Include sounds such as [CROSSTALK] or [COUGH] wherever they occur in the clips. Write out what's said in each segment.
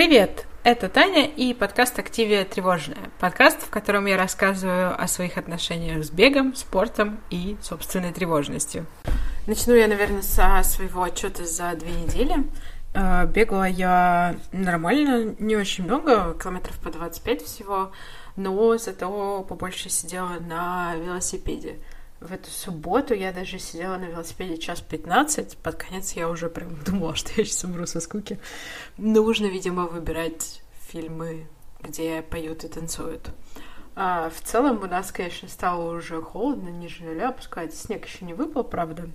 Привет! Это Таня и подкаст «Активия тревожная». Подкаст, в котором я рассказываю о своих отношениях с бегом, спортом и собственной тревожностью. Начну я, наверное, со своего отчета за две недели. Э, бегала я нормально, не очень много, километров по 25 всего, но зато побольше сидела на велосипеде. В эту субботу я даже сидела на велосипеде час 15. Под конец я уже прям [LAUGHS] думала, что я сейчас умру со скуки. Нужно, видимо, выбирать фильмы, где поют и танцуют. А в целом у нас, конечно, стало уже холодно, ниже нуля опускается. Снег еще не выпал, правда.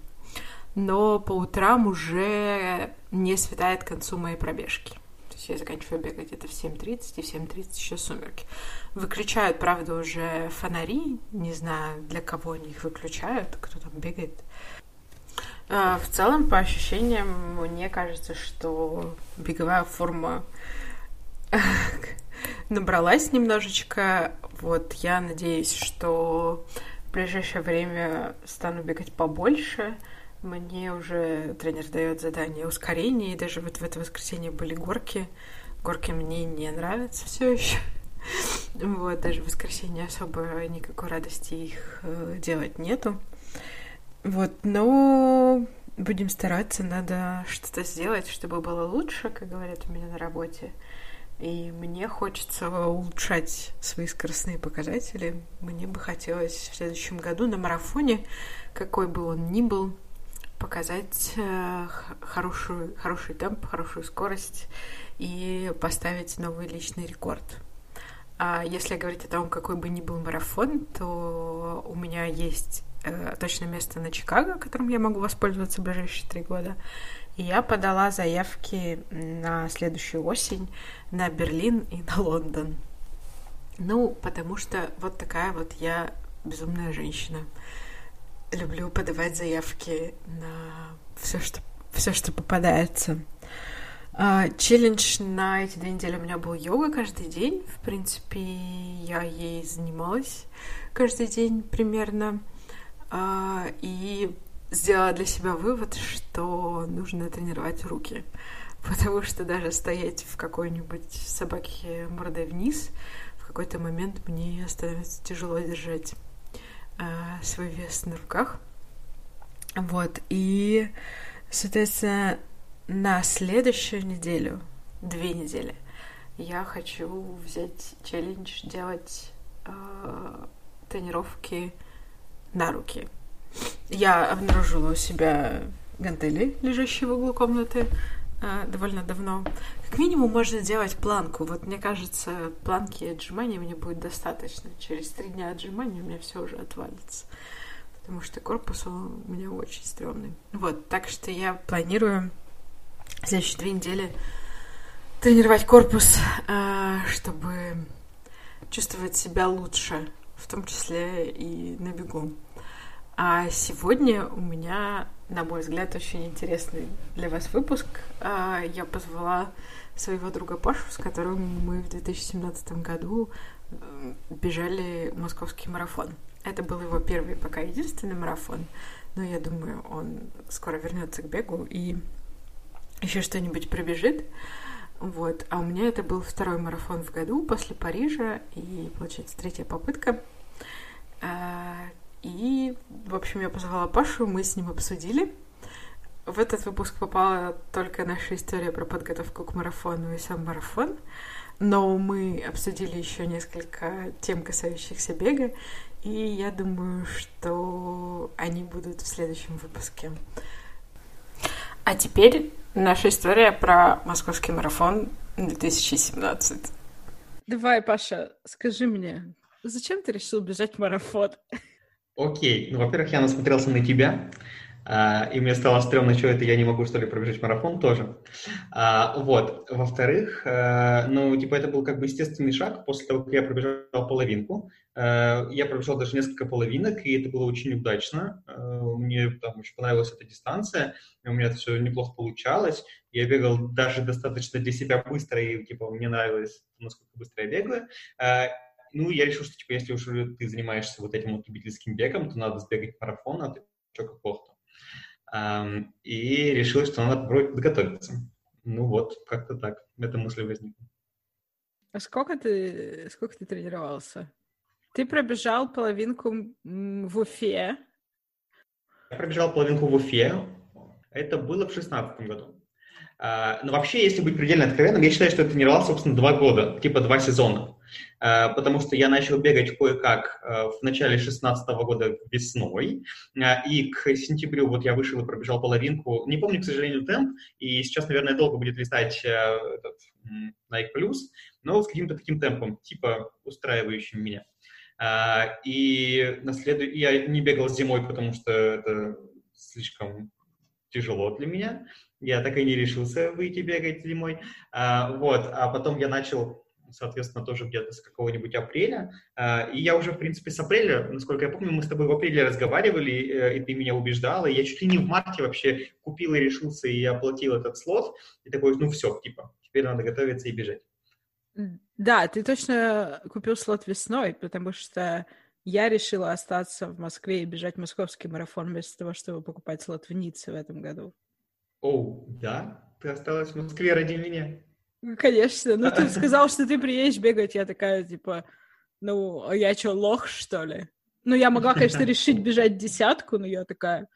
Но по утрам уже не светает к концу моей пробежки есть я заканчиваю бегать где-то в 7.30, и в 7.30 еще сумерки. Выключают, правда, уже фонари, не знаю, для кого они их выключают, кто там бегает. А, в целом, по ощущениям, мне кажется, что беговая форма [LAUGHS] набралась немножечко. Вот я надеюсь, что в ближайшее время стану бегать побольше, мне уже тренер дает задание ускорения, и даже вот в это воскресенье были горки. Горки мне не нравятся все еще. [LAUGHS] Вот, даже в воскресенье особо никакой радости их э, делать нету. Вот, но будем стараться, надо что-то сделать, чтобы было лучше, как говорят у меня на работе. И мне хочется улучшать свои скоростные показатели. Мне бы хотелось в следующем году на марафоне, какой бы он ни был, показать э, хорошую, хороший темп, хорошую скорость и поставить новый личный рекорд. А если говорить о том, какой бы ни был марафон, то у меня есть э, точное место на Чикаго, которым я могу воспользоваться в ближайшие три года. И я подала заявки на следующую осень на Берлин и на Лондон. Ну, потому что вот такая вот я безумная женщина люблю подавать заявки на все, что, все, что попадается. А, челлендж на эти две недели у меня был йога каждый день. В принципе, я ей занималась каждый день примерно. А, и сделала для себя вывод, что нужно тренировать руки. Потому что даже стоять в какой-нибудь собаке мордой вниз, в какой-то момент мне становится тяжело держать свой вес на руках. Вот, и, соответственно, на следующую неделю, две недели, я хочу взять челлендж делать э, тренировки на руки. Я обнаружила у себя гантели, лежащие в углу комнаты, э, довольно давно. Минимум можно сделать планку. Вот мне кажется, планки и отжимания мне будет достаточно. Через три дня отжимания у меня все уже отвалится. Потому что корпус у меня очень стрёмный. Вот, так что я планирую следующие две недели тренировать корпус, э, чтобы чувствовать себя лучше, в том числе и на бегу. А сегодня у меня, на мой взгляд, очень интересный для вас выпуск. А, я позвала своего друга Пашу, с которым мы в 2017 году э, бежали московский марафон. Это был его первый, пока единственный марафон, но я думаю, он скоро вернется к бегу и еще что-нибудь пробежит. Вот. А у меня это был второй марафон в году после Парижа, и, получается, третья попытка. А, и, в общем, я позвала Пашу, мы с ним обсудили. В этот выпуск попала только наша история про подготовку к марафону и сам марафон, но мы обсудили еще несколько тем, касающихся бега, и я думаю, что они будут в следующем выпуске. А теперь наша история про московский марафон 2017. Давай, Паша, скажи мне, зачем ты решил бежать марафон? Окей, ну, во-первых, я насмотрелся на тебя, и мне стало стрёмно, что это я не могу, что ли, пробежать марафон тоже. А, вот. Во-вторых, а, ну, типа, это был как бы естественный шаг после того, как я пробежал половинку. Я пробежал даже несколько половинок, и это было очень удачно. Мне там очень понравилась эта дистанция, у меня это все неплохо получалось. Я бегал даже достаточно для себя быстро, и, типа, мне нравилось, насколько быстро я бегаю. Ну, я решил, что, типа, если уже ты занимаешься вот этим вот любительским бегом, то надо сбегать марафон, а ты что, как плохо И решил, что надо попробовать подготовиться. Ну вот, как-то так. эта мысль возникла. А сколько ты, сколько ты тренировался? Ты пробежал половинку в Уфе. Я пробежал половинку в Уфе. Это было в шестнадцатом году. А, но вообще, если быть предельно откровенным, я считаю, что я тренировался, собственно, два года, типа два сезона. А, потому что я начал бегать кое-как а, в начале 16 года весной, и к сентябрю вот я вышел и пробежал половинку. Не помню, к сожалению, темп, и сейчас, наверное, долго будет листать этот Nike Plus, но с каким-то таким темпом, типа устраивающим меня. И на следу... я не бегал зимой, потому что это слишком тяжело для меня. Я так и не решился выйти бегать зимой. Вот, а потом я начал соответственно, тоже где-то с какого-нибудь апреля. А, и я уже, в принципе, с апреля, насколько я помню, мы с тобой в апреле разговаривали, э, и ты меня убеждала, и я чуть ли не в марте вообще купил и решился, и оплатил этот слот, и такой, ну все, типа, теперь надо готовиться и бежать. Да, ты точно купил слот весной, потому что я решила остаться в Москве и бежать московский марафон вместо того, чтобы покупать слот в Ницце в этом году. Оу, да? Ты осталась в Москве ради меня? [LAUGHS] Конечно. Ну, ты сказал, что ты приедешь бегать. Я такая, типа, ну, а я что, лох, что ли? Ну, я могла, конечно, [LAUGHS] решить бежать десятку, но я такая...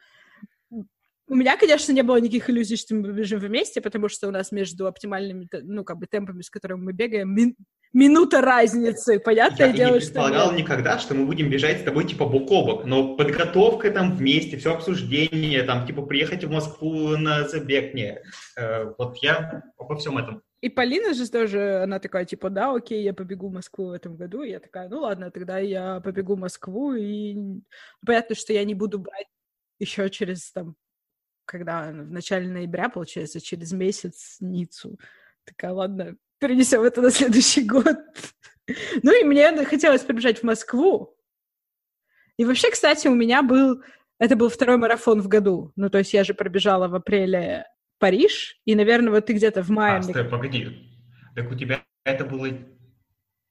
У меня, конечно, не было никаких иллюзий, что мы бежим вместе, потому что у нас между оптимальными, ну, как бы, темпами, с которыми мы бегаем, минута разницы, понятное я дело, не предполагал что... никогда, что мы будем бежать с тобой, типа, бок о бок, но подготовка там вместе, все обсуждение, там, типа, приехать в Москву на забег, не, э, вот я обо всем этом. И Полина же тоже, она такая, типа, да, окей, я побегу в Москву в этом году, и я такая, ну ладно, тогда я побегу в Москву, и понятно, что я не буду брать еще через, там, когда, в начале ноября, получается, через месяц Ниццу. Такая, ладно, перенесем это на следующий год. [LAUGHS] ну и мне хотелось побежать в Москву. И вообще, кстати, у меня был... Это был второй марафон в году. Ну, то есть я же пробежала в апреле Париж, и, наверное, вот ты где-то в мае... А, стой, погоди. Так у тебя это было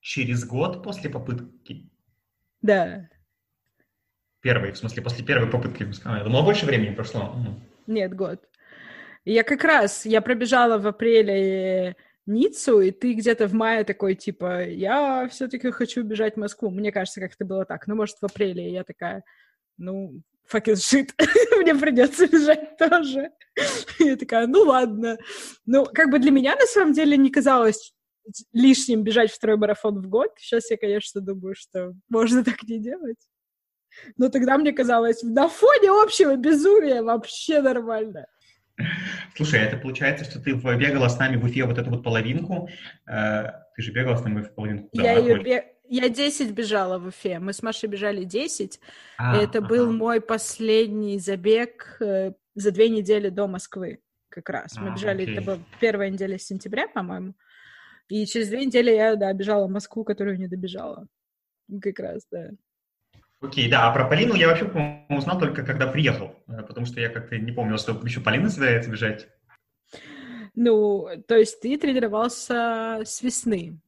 через год после попытки? Да. Первый, в смысле, после первой попытки. Я думал, больше времени прошло. Нет, год. Я как раз, я пробежала в апреле Ниццу, и ты где-то в мае такой, типа, я все-таки хочу бежать в Москву. Мне кажется, как это было так. Ну, может, в апреле. Я такая, ну, fuck is shit, [LAUGHS] мне придется бежать тоже. Я такая, ну ладно. Ну, как бы для меня, на самом деле, не казалось лишним бежать второй марафон в год. Сейчас я, конечно, думаю, что можно так не делать. Но тогда мне казалось, на фоне общего безумия вообще нормально. Слушай, это получается, что ты бегала с нами в Уфе вот эту вот половинку. Э, ты же бегала с нами в половинку. Я ее бег... Я 10 бежала в Уфе. Мы с Машей бежали 10. А, это был мой последний забег э, за две недели до Москвы как раз. Мы а, бежали, окей. это была первая неделя сентября, по-моему. И через две недели я, да, бежала в Москву, которую не добежала. Как раз, да. Окей, да, а про Полину я вообще, по-моему, узнал только когда приехал, э, потому что я как-то не помнил, что еще Полина собирается бежать. Ну, то есть ты тренировался с весны.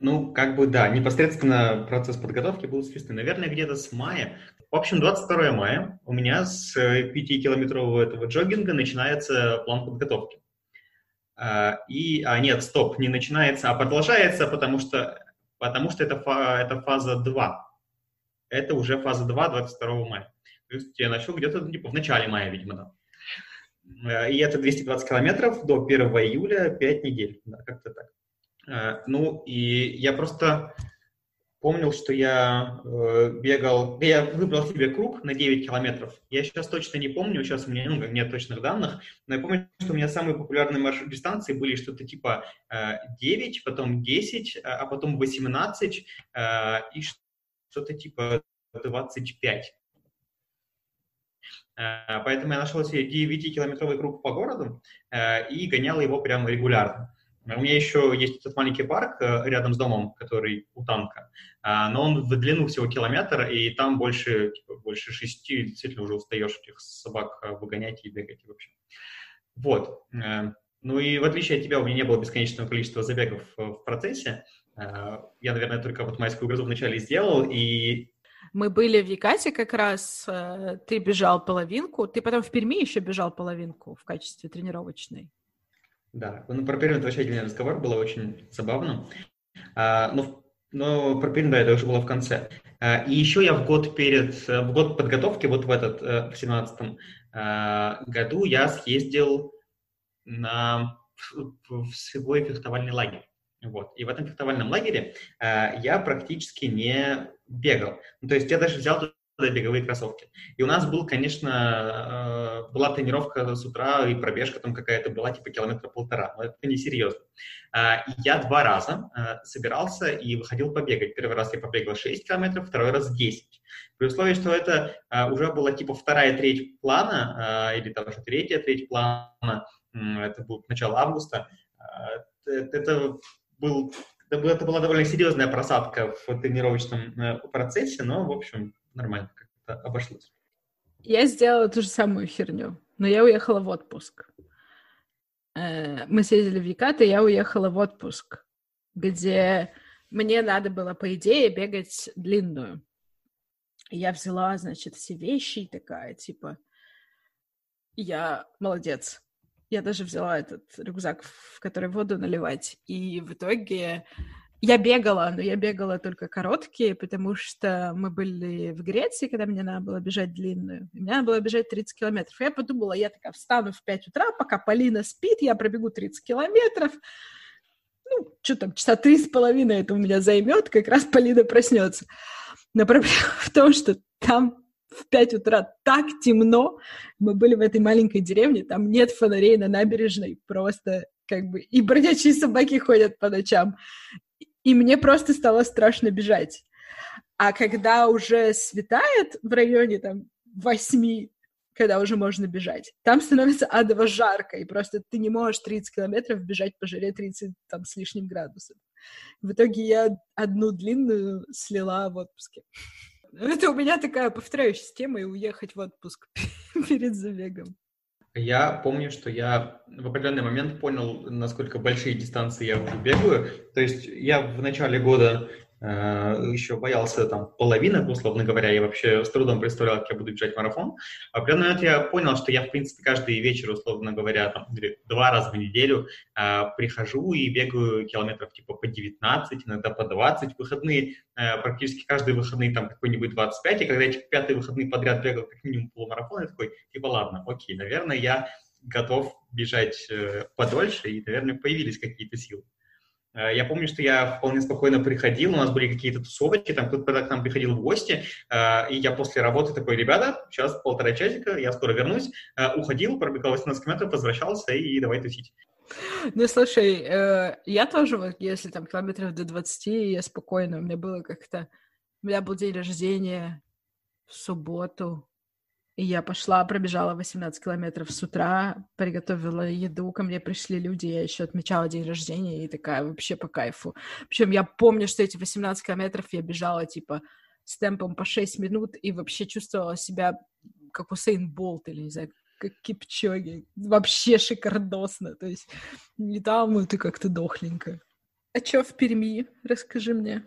Ну, как бы да, непосредственно процесс подготовки был с. Наверное, где-то с мая. В общем, 22 мая у меня с 5-километрового этого джогинга начинается план подготовки. А, и, а нет, стоп, не начинается, а продолжается, потому что потому что это, это фаза 2. Это уже фаза 2 22 мая. То есть я начал где-то ну, типа, в начале мая, видимо, да. И это 220 километров до 1 июля, 5 недель, да, как-то так. Э, ну, и я просто помнил, что я э, бегал, я выбрал себе круг на 9 километров. Я сейчас точно не помню, сейчас у меня ну, нет точных данных, но я помню, что у меня самые популярные маршрут дистанции были что-то типа э, 9, потом 10, а, а потом 18 э, и что-то типа 25. Э, поэтому я нашел себе 9-километровый круг по городу и гонял его прямо регулярно. У меня еще есть этот маленький парк э, рядом с домом, который у танка, а, но он в длину всего километр, и там больше, типа, больше шести, действительно уже устаешь этих собак э, выгонять и бегать вообще. Вот. Э, ну и в отличие от тебя, у меня не было бесконечного количества забегов в процессе. Я, наверное, только вот майскую грозу вначале сделал, и мы были в Якате как раз, ты бежал половинку, ты потом в Перми еще бежал половинку в качестве тренировочной. Да, ну, про период вообще отдельный разговор, было очень забавно. А, но, но про да, это уже было в конце. А, и еще я в год перед, в год подготовки, вот в этот, э, в семнадцатом а, году, я съездил на, в, в свой фехтовальный лагерь. Вот. И в этом фехтовальном лагере э, я практически не бегал. Ну, то есть я даже взял беговые кроссовки. И у нас был, конечно, э, была тренировка с утра, и пробежка там какая-то была, типа километра полтора, но это не серьезно. Э, я два раза э, собирался и выходил побегать. Первый раз я побегал 6 километров, второй раз 10. При условии, что это уже была типа вторая треть плана, или там уже третья треть плана, это был начало августа, это был это была довольно серьезная просадка в тренировочном процессе, но, в общем, нормально как-то обошлось. Я сделала ту же самую херню, но я уехала в отпуск. Э, мы съездили в Якат, и я уехала в отпуск, где мне надо было, по идее, бегать длинную. я взяла, значит, все вещи и такая, типа, я молодец. Я даже взяла этот рюкзак, в который воду наливать. И в итоге я бегала, но я бегала только короткие, потому что мы были в Греции, когда мне надо было бежать длинную. Мне надо было бежать 30 километров. Я подумала, я такая встану в 5 утра, пока Полина спит, я пробегу 30 километров. Ну, что там, часа три с половиной это у меня займет, как раз Полина проснется. Но проблема [LAUGHS] в том, что там в 5 утра так темно. Мы были в этой маленькой деревне, там нет фонарей на набережной, просто как бы и бродячие собаки ходят по ночам и мне просто стало страшно бежать. А когда уже светает в районе там восьми, когда уже можно бежать, там становится адово жарко, и просто ты не можешь 30 километров бежать по жаре 30 там с лишним градусов. В итоге я одну длинную слила в отпуске. [LAUGHS] Это у меня такая повторяющаяся тема, и уехать в отпуск [LAUGHS] перед забегом. Я помню, что я в определенный момент понял, насколько большие дистанции я уже бегаю. То есть я в начале года еще боялся там половинок, условно говоря, я вообще с трудом представлял, как я буду бежать марафон. А в определенный момент я понял, что я, в принципе, каждый вечер, условно говоря, там, два раза в неделю э, прихожу и бегаю километров типа по 19, иногда по 20. Выходные, э, практически каждые выходные там какой-нибудь 25, и когда я пятые выходные подряд бегал как минимум полумарафон, я такой, типа, ладно, окей, наверное, я готов бежать э, подольше, и, наверное, появились какие-то силы. Э, я помню, что я вполне спокойно приходил, у нас были какие-то тусовочки, там кто-то к нам приходил в гости, э, и я после работы такой, ребята, сейчас полтора часика, я скоро вернусь, э, уходил, пробегал 18 километров, возвращался и давай тусить. Ну, слушай, я тоже, вот, если там километров до 20, я спокойно, у меня было как-то, у меня был день рождения в субботу, и я пошла, пробежала 18 километров с утра, приготовила еду, ко мне пришли люди, я еще отмечала день рождения, и такая вообще по кайфу. Причем я помню, что эти 18 километров я бежала, типа, с темпом по 6 минут, и вообще чувствовала себя как Усейн Болт, или, не знаю, как Кипчоги. Вообще шикардосно. То есть не там, ну ты как-то дохленько. А чё в Перми? Расскажи мне.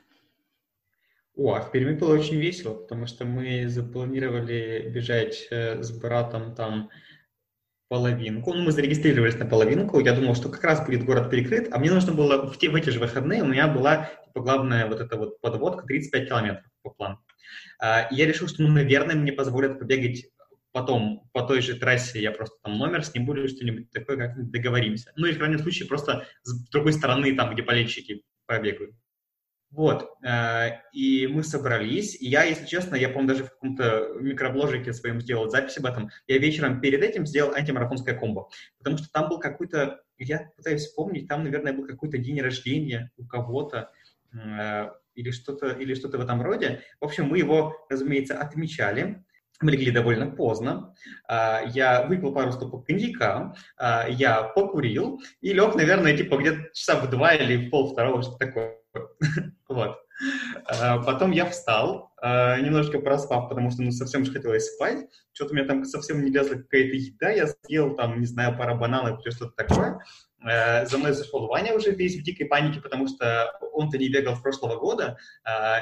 О, а в Перми было очень весело, потому что мы запланировали бежать э, с братом там половинку. Ну, мы зарегистрировались на половинку. Я думал, что как раз будет город перекрыт, а мне нужно было в, те, в эти же выходные, у меня была типа, главная вот эта вот подводка 35 километров по плану. А, я решил, что, ну, наверное, мне позволят побегать потом по той же трассе, я просто там номер сниму или что-нибудь такое, как договоримся. Ну и в крайнем случае просто с другой стороны, там, где болельщики побегают. Вот, э, и мы собрались, и я, если честно, я, помню, даже в каком-то микробложике своем сделал запись об этом, я вечером перед этим сделал антимарафонское комбо, потому что там был какой-то, я пытаюсь вспомнить, там, наверное, был какой-то день рождения у кого-то, э, или что-то или что-то в этом роде. В общем, мы его, разумеется, отмечали, мы легли довольно поздно, э, я выпил пару стопок коньяка, я покурил и лег, наверное, типа где-то часа в два или в пол второго, что-то такое. Вот. А, потом я встал, а, немножко проспав, потому что ну, совсем же хотелось спать. Что-то у меня там совсем не лезла какая-то еда. Я съел там, не знаю, пара бананов или что-то такое. А, за мной зашел Ваня уже весь в дикой панике, потому что он-то не бегал с прошлого года,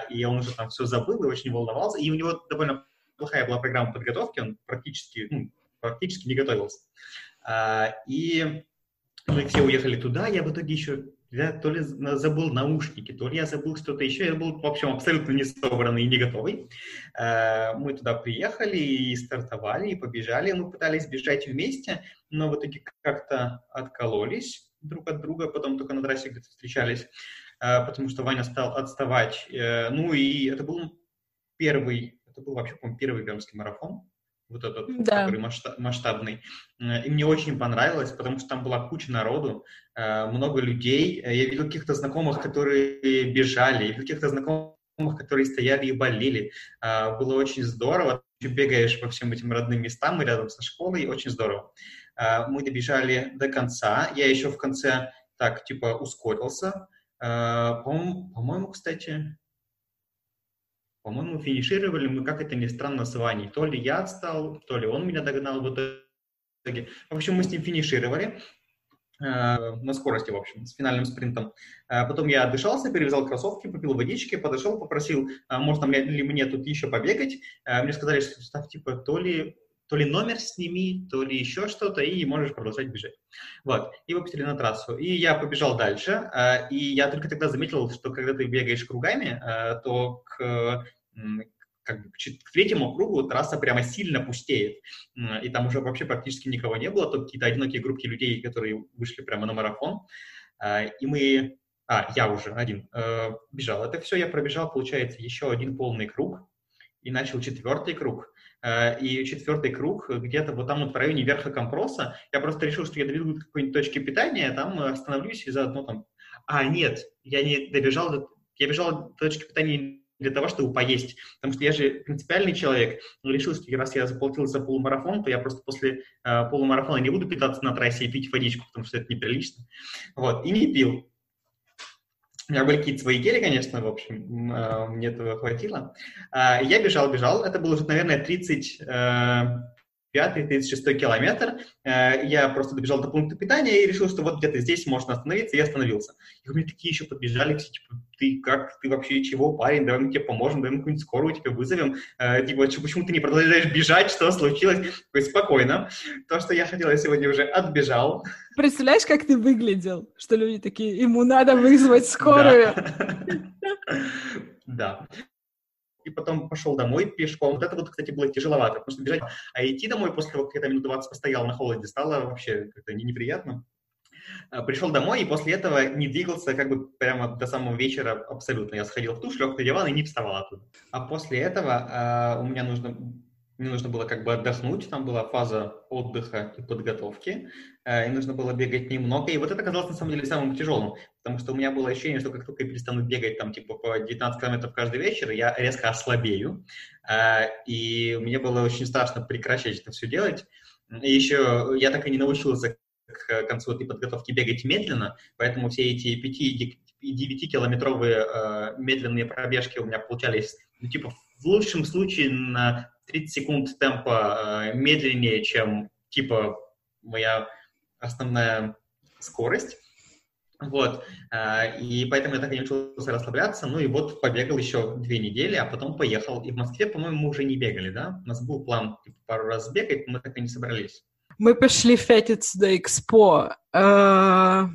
и он уже там все забыл и очень волновался. И у него довольно плохая была программа подготовки, он практически, ну, практически не готовился. И мы все уехали туда, я в итоге еще я то ли забыл наушники, то ли я забыл что-то еще. Я был, в общем, абсолютно не собранный и не готовый. Э, мы туда приехали и стартовали, и побежали. Мы пытались бежать вместе, но в итоге как-то откололись друг от друга, потом только на трассе где-то встречались, э, потому что Ваня стал отставать. Э, ну и это был первый, это был вообще, по-моему, первый пермский марафон вот этот, да. который масштабный. Э, и мне очень понравилось, потому что там была куча народу, э, много людей. Э, я видел каких-то знакомых, которые бежали, я видел каких-то знакомых, которые стояли и болели. Было очень здорово. Ты бегаешь по всем этим родным местам и рядом со школой, очень здорово. Мы добежали до конца. Я еще в конце так, типа, ускорился. По-моему, кстати, по-моему, финишировали мы, как это ни странно, с Ваней. То ли я отстал, то ли он меня догнал в итоге. В общем, мы с ним финишировали э, на скорости, в общем, с финальным спринтом. Э, потом я отдышался, перевязал кроссовки, попил водички, подошел, попросил, э, можно ли мне тут еще побегать. Э, мне сказали, что так, типа, то ли то ли номер сними, то ли еще что-то, и можешь продолжать бежать. Вот, и выпустили на трассу. И я побежал дальше, э, и я только тогда заметил, что когда ты бегаешь кругами, э, то к как бы к третьему кругу трасса прямо сильно пустеет, и там уже вообще практически никого не было, только какие-то одинокие группки людей, которые вышли прямо на марафон, э, и мы, а, я уже один, бежал. Это все я пробежал, получается, еще один полный круг, и начал четвертый круг, и четвертый круг где-то вот там вот в районе верха компроса. Я просто решил, что я добегу до какой-нибудь точки питания, там остановлюсь и заодно там... А, нет, я не добежал до... Я бежал до точки питания для того, чтобы поесть. Потому что я же принципиальный человек. Решил, что раз я заплатил за полумарафон, то я просто после э, полумарафона не буду питаться на трассе и пить водичку, потому что это неприлично. Вот, и не пил. У меня были какие-то свои гели, конечно, в общем, э, мне этого хватило. А, я бежал, бежал. Это был уже, наверное, 30 пятый, 36 километр, э, я просто добежал до пункта питания и решил, что вот где-то здесь можно остановиться, и я остановился. И ко мне такие еще подбежали, типа, ты как, ты вообще чего, парень, давай мы тебе поможем, давай мы какую-нибудь скорую тебе вызовем, э, типа, почему ты не продолжаешь бежать, что случилось? Такой, спокойно, то, что я хотел, я сегодня уже отбежал. Представляешь, как ты выглядел, что люди такие, ему надо вызвать скорую. Да [LAUGHS] и потом пошел домой пешком. Вот это вот, кстати, было тяжеловато, потому что бежать, а идти домой после того, как я там минут 20 постоял на холоде, стало вообще как-то неприятно. А, пришел домой и после этого не двигался как бы прямо до самого вечера абсолютно. Я сходил в туш, лег на диван и не вставал оттуда. А после этого э, у меня нужно мне нужно было как бы отдохнуть, там была фаза отдыха и подготовки, э, и нужно было бегать немного, и вот это оказалось на самом деле самым тяжелым, потому что у меня было ощущение, что как только я перестану бегать там типа по 19 километров каждый вечер, я резко ослабею, э, и мне было очень страшно прекращать это все делать, и еще я так и не научился к концу этой подготовки бегать медленно, поэтому все эти 5 и 9 километровые э, медленные пробежки у меня получались, ну, типа, в лучшем случае на 30 секунд темпа э, медленнее, чем типа моя основная скорость. Вот, э, и поэтому я так и не учился расслабляться. Ну и вот побегал еще две недели, а потом поехал. И в Москве, по-моему, мы уже не бегали, да? У нас был план типа, пару раз бегать, мы так и не собрались. Мы пошли в пятницу до Экспо. Э,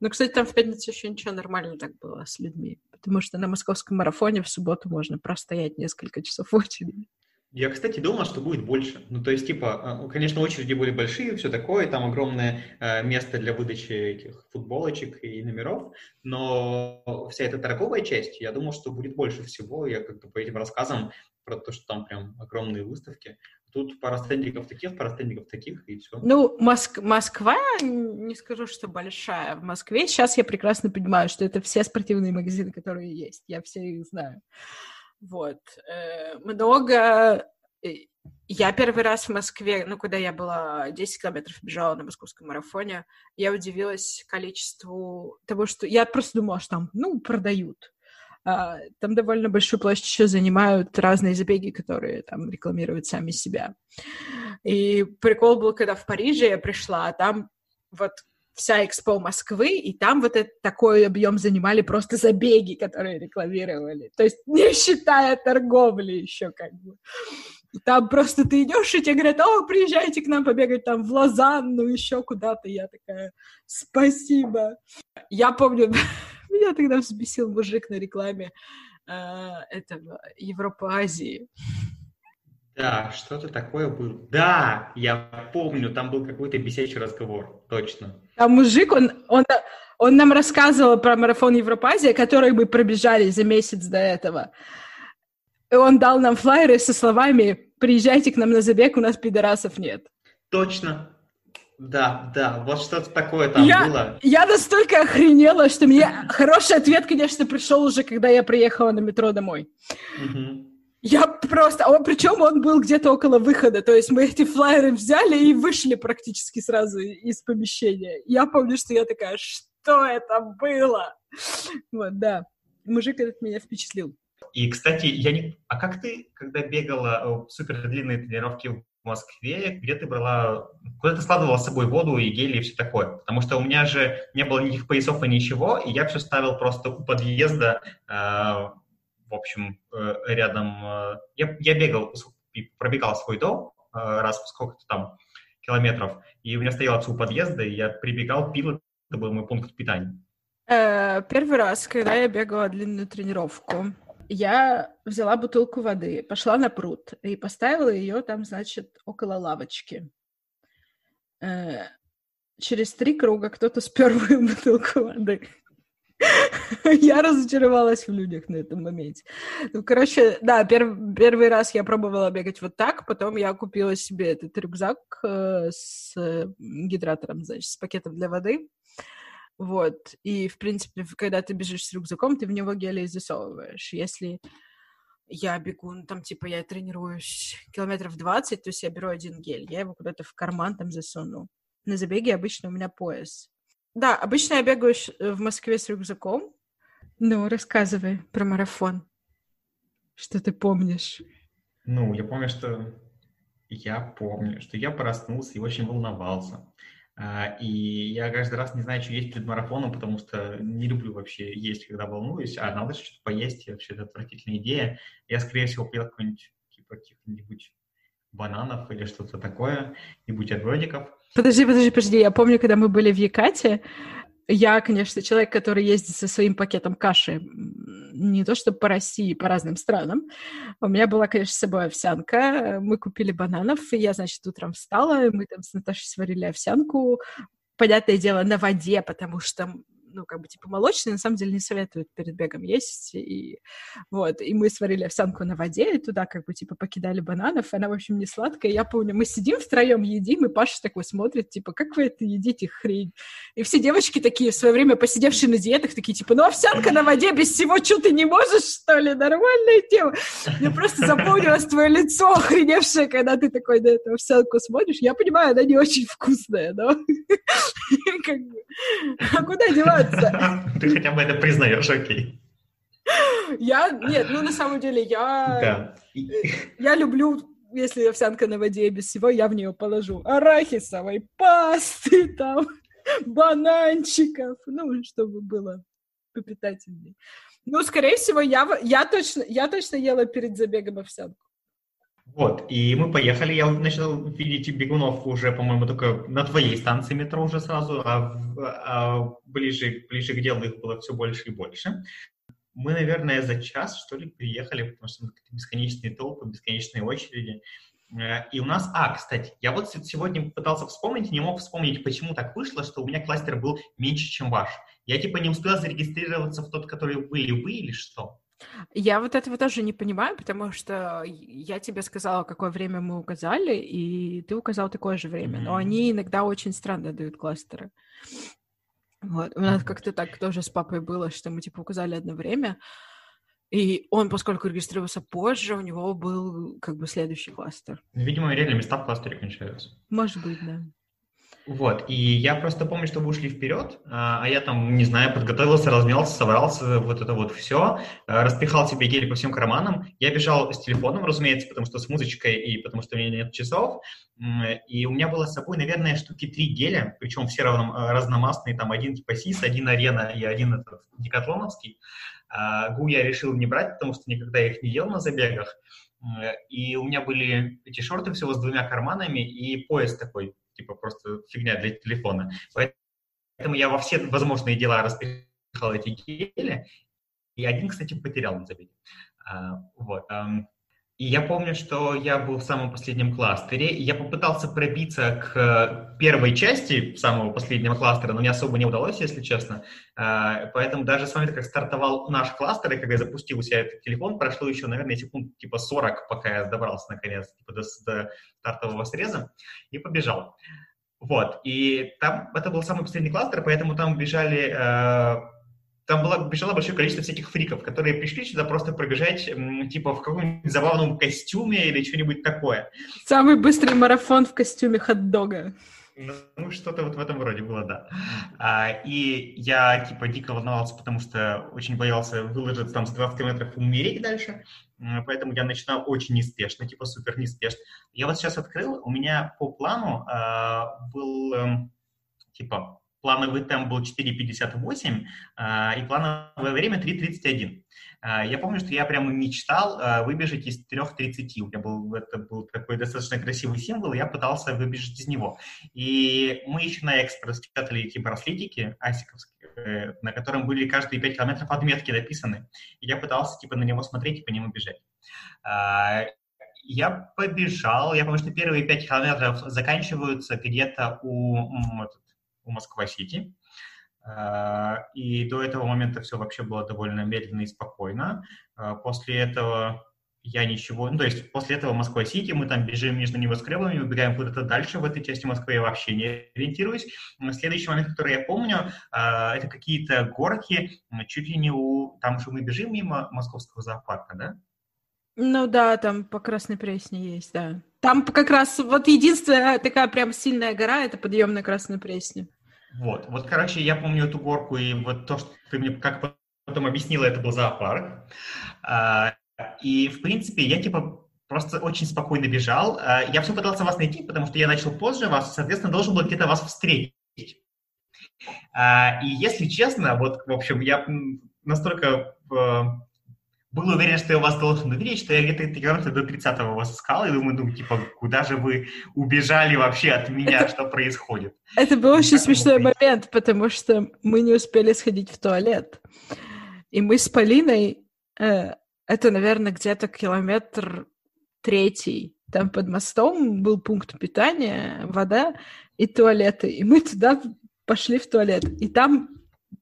ну, кстати, там в пятницу еще ничего нормально так было с людьми потому что на московском марафоне в субботу можно простоять несколько часов в очереди. Я, кстати, думал, что будет больше. Ну, то есть, типа, э, конечно, очереди были большие, все такое, там огромное э, место для выдачи этих футболочек и номеров, но вся эта торговая часть, я думал, что будет больше всего. Я как-то по этим рассказам про то, что там прям огромные выставки. Тут пара стендиков таких, пара стендиков таких, и все. Ну, Моск... Москва, не скажу, что большая. В Москве сейчас я прекрасно понимаю, что это все спортивные магазины, которые есть. Я все их знаю. Вот. Э, много... Э, я первый раз в Москве, ну, когда я была 10 километров бежала на московском марафоне, я удивилась количеству того, что... Я просто думала, что там, ну, продают. А, там довольно большую площадь еще занимают разные забеги, которые там рекламируют сами себя. И прикол был, когда в Париже я пришла, а там вот вся экспо Москвы, и там вот этот такой объем занимали просто забеги, которые рекламировали. То есть не считая торговли еще как бы. Там просто ты идешь, и тебе говорят, о, приезжайте к нам побегать там в Лозанну, еще куда-то. Я такая, спасибо. Я помню, [LAUGHS] меня тогда взбесил мужик на рекламе э, этого Европа-Азии. Да, что-то такое было. Да, я помню, там был какой-то бесячий разговор, точно. А мужик, он, он, он нам рассказывал про марафон Европазия, который мы пробежали за месяц до этого. И он дал нам флайеры со словами «Приезжайте к нам на забег, у нас пидорасов нет». Точно. Да, да, вот что-то такое там я, было. Я настолько охренела, что мне хороший ответ, конечно, пришел уже, когда я приехала на метро домой. Угу. Я просто... Он, причем он был где-то около выхода, то есть мы [LAUGHS] эти флайеры взяли и вышли практически сразу из помещения. Я помню, что я такая, что это было? Вот, да. Мужик этот меня впечатлил. И, кстати, я не... А как ты, когда бегала в супер длинные тренировки в Москве, где ты брала... Куда ты складывала с собой воду и гели и все такое? Потому что у меня же не было никаких поясов и ничего, и я все ставил просто у подъезда э, в общем, э, рядом... Э, я, я бегал, пробегал свой дом э, раз в сколько-то там километров, и у меня стоял отцу подъезда, и я прибегал, пил, это был мой пункт питания. Первый раз, когда я бегала длинную тренировку, я взяла бутылку воды, пошла на пруд и поставила ее там, значит, около лавочки. Через три круга кто-то спер [LAUGHS] мою бутылку воды. Я разочаровалась в людях на этом моменте. Ну, короче, да, перв, первый раз я пробовала бегать вот так, потом я купила себе этот рюкзак э, с гидратором, значит, с пакетом для воды. Вот. И, в принципе, когда ты бежишь с рюкзаком, ты в него гели засовываешь. Если я бегу, ну, там, типа, я тренируюсь километров 20, то есть я беру один гель, я его куда-то в карман там засуну. На забеге обычно у меня пояс. Да, обычно я бегаю э, в Москве с рюкзаком. Ну, рассказывай про марафон. Что ты помнишь? Ну, я помню, что я помню, что я проснулся и очень волновался. А, и я каждый раз не знаю, что есть перед марафоном, потому что не люблю вообще есть, когда волнуюсь, а надо что-то поесть, и вообще это отвратительная идея. Я, скорее всего, поел какой-нибудь, типа, каких-нибудь бананов или что-то такое, и бутербродиков. Подожди, подожди, подожди. Я помню, когда мы были в Якате, я, конечно, человек, который ездит со своим пакетом каши не то чтобы по России, по разным странам. У меня была, конечно, с собой овсянка. Мы купили бананов, и я, значит, утром встала, мы там с Наташей сварили овсянку. Понятное дело, на воде, потому что ну, как бы, типа, молочные, на самом деле, не советуют перед бегом есть, и вот, и мы сварили овсянку на воде, и туда, как бы, типа, покидали бананов, она, в общем, не сладкая, я помню, мы сидим втроем, едим, и Паша такой смотрит, типа, как вы это едите, хрень? И все девочки такие, в свое время посидевшие на диетах, такие, типа, ну, овсянка на воде, без всего, что ты не можешь, что ли? Нормальная тема. Мне просто запомнилось твое лицо охреневшее, когда ты такой на эту овсянку смотришь. Я понимаю, она не очень вкусная, но [LAUGHS] а куда деваться? Нравится. [LAUGHS] Ты хотя бы это признаешь, окей. Я, нет, ну на самом деле я, да. я люблю, если овсянка на воде без всего, я в нее положу арахисовой пасты, [LAUGHS] там, бананчиков, ну, чтобы было попитательней. Ну, скорее всего, я, я, точно, я точно ела перед забегом овсянку. Вот, и мы поехали, я начал видеть бегунов уже, по-моему, только на твоей станции метро уже сразу, а, а ближе, ближе к делу их было все больше и больше. Мы, наверное, за час, что ли, приехали, потому что бесконечные толпы, бесконечные очереди. Э, и у нас, а, кстати, я вот сегодня пытался вспомнить, не мог вспомнить, почему так вышло, что у меня кластер был меньше, чем ваш. Я типа не успел зарегистрироваться в тот, который были вы или что? Я вот этого тоже не понимаю, потому что я тебе сказала, какое время мы указали, и ты указал такое же время. Mm-hmm. Но они иногда очень странно дают кластеры. Вот. У нас как-то так тоже с папой было, что мы типа указали одно время, и он, поскольку регистрировался позже, у него был как бы следующий кластер. Видимо, реально места в кластере кончаются. Может быть, да. Вот, и я просто помню, что вы ушли вперед, а, а я там, не знаю, подготовился, размялся, собрался, вот это вот все, а, распихал себе гель по всем карманам. Я бежал с телефоном, разумеется, потому что с музычкой и потому что у меня нет часов. И у меня было с собой, наверное, штуки три геля, причем все равно а, разномастные, там один типа СИС, один Арена и один этот декатлоновский. Гу я решил не брать, потому что никогда их не ел на забегах. и у меня были эти шорты всего с двумя карманами и пояс такой, типа просто фигня для телефона. Поэтому я во все возможные дела распихал эти гели, и один, кстати, потерял на забеге. А, вот. И я помню, что я был в самом последнем кластере, и я попытался пробиться к первой части самого последнего кластера, но не особо не удалось, если честно. А, поэтому даже с момента, как стартовал наш кластер, и когда я запустил у себя этот телефон, прошло еще, наверное, секунд типа 40, пока я добрался наконец типа, до, до стартового среза, и побежал. Вот, и там, это был самый последний кластер, поэтому там бежали э, там было, бежало большое количество всяких фриков, которые пришли сюда просто пробежать, типа, в каком-нибудь забавном костюме или что-нибудь такое. Самый быстрый марафон в костюме хот-дога. Ну, что-то вот в этом роде было, да. А, и я, типа, дико волновался, потому что очень боялся выложиться там с 20 километров и умереть дальше, поэтому я начинал очень неспешно, типа, супер неспешно. Я вот сейчас открыл, у меня по плану а, был, э, типа, плановый темп был 4.58, а, и плановое время 3.31. А, я помню, что я прямо мечтал а, выбежать из 3.30. У меня был, это был такой достаточно красивый символ, и я пытался выбежать из него. И мы еще на экспо распечатали эти браслетики асиковские, э, на котором были каждые 5 километров отметки написаны. И я пытался типа на него смотреть и по нему бежать. Я побежал, я помню, что первые 5 километров заканчиваются где-то у у Москва-Сити. А, и до этого момента все вообще было довольно медленно и спокойно. А, после этого я ничего... Ну, то есть после этого Москва-Сити, мы там бежим между небоскребами, убегаем куда-то дальше, в этой части Москвы я вообще не ориентируюсь. Следующий момент, который я помню, а, это какие-то горки, чуть ли не у... Там же мы бежим мимо московского зоопарка, да? Ну да, там по Красной Пресне есть, да. Там как раз вот единственная такая прям сильная гора — это подъем на Красную Пресне. Вот, вот, короче, я помню эту горку, и вот то, что ты мне как потом объяснила, это был зоопарк. А, и, в принципе, я, типа, просто очень спокойно бежал. А, я все пытался вас найти, потому что я начал позже вас, соответственно, должен был где-то вас встретить. А, и, если честно, вот, в общем, я настолько был уверен, что я вас должен увидеть, что я где-то километра до 30-го вас искал, и думаю, ну, типа, куда же вы убежали вообще от меня, это, что происходит? Это был очень смешной момент, потому что мы не успели сходить в туалет. И мы с Полиной, э, это, наверное, где-то километр третий, там под мостом был пункт питания, вода и туалеты. И мы туда пошли в туалет. И там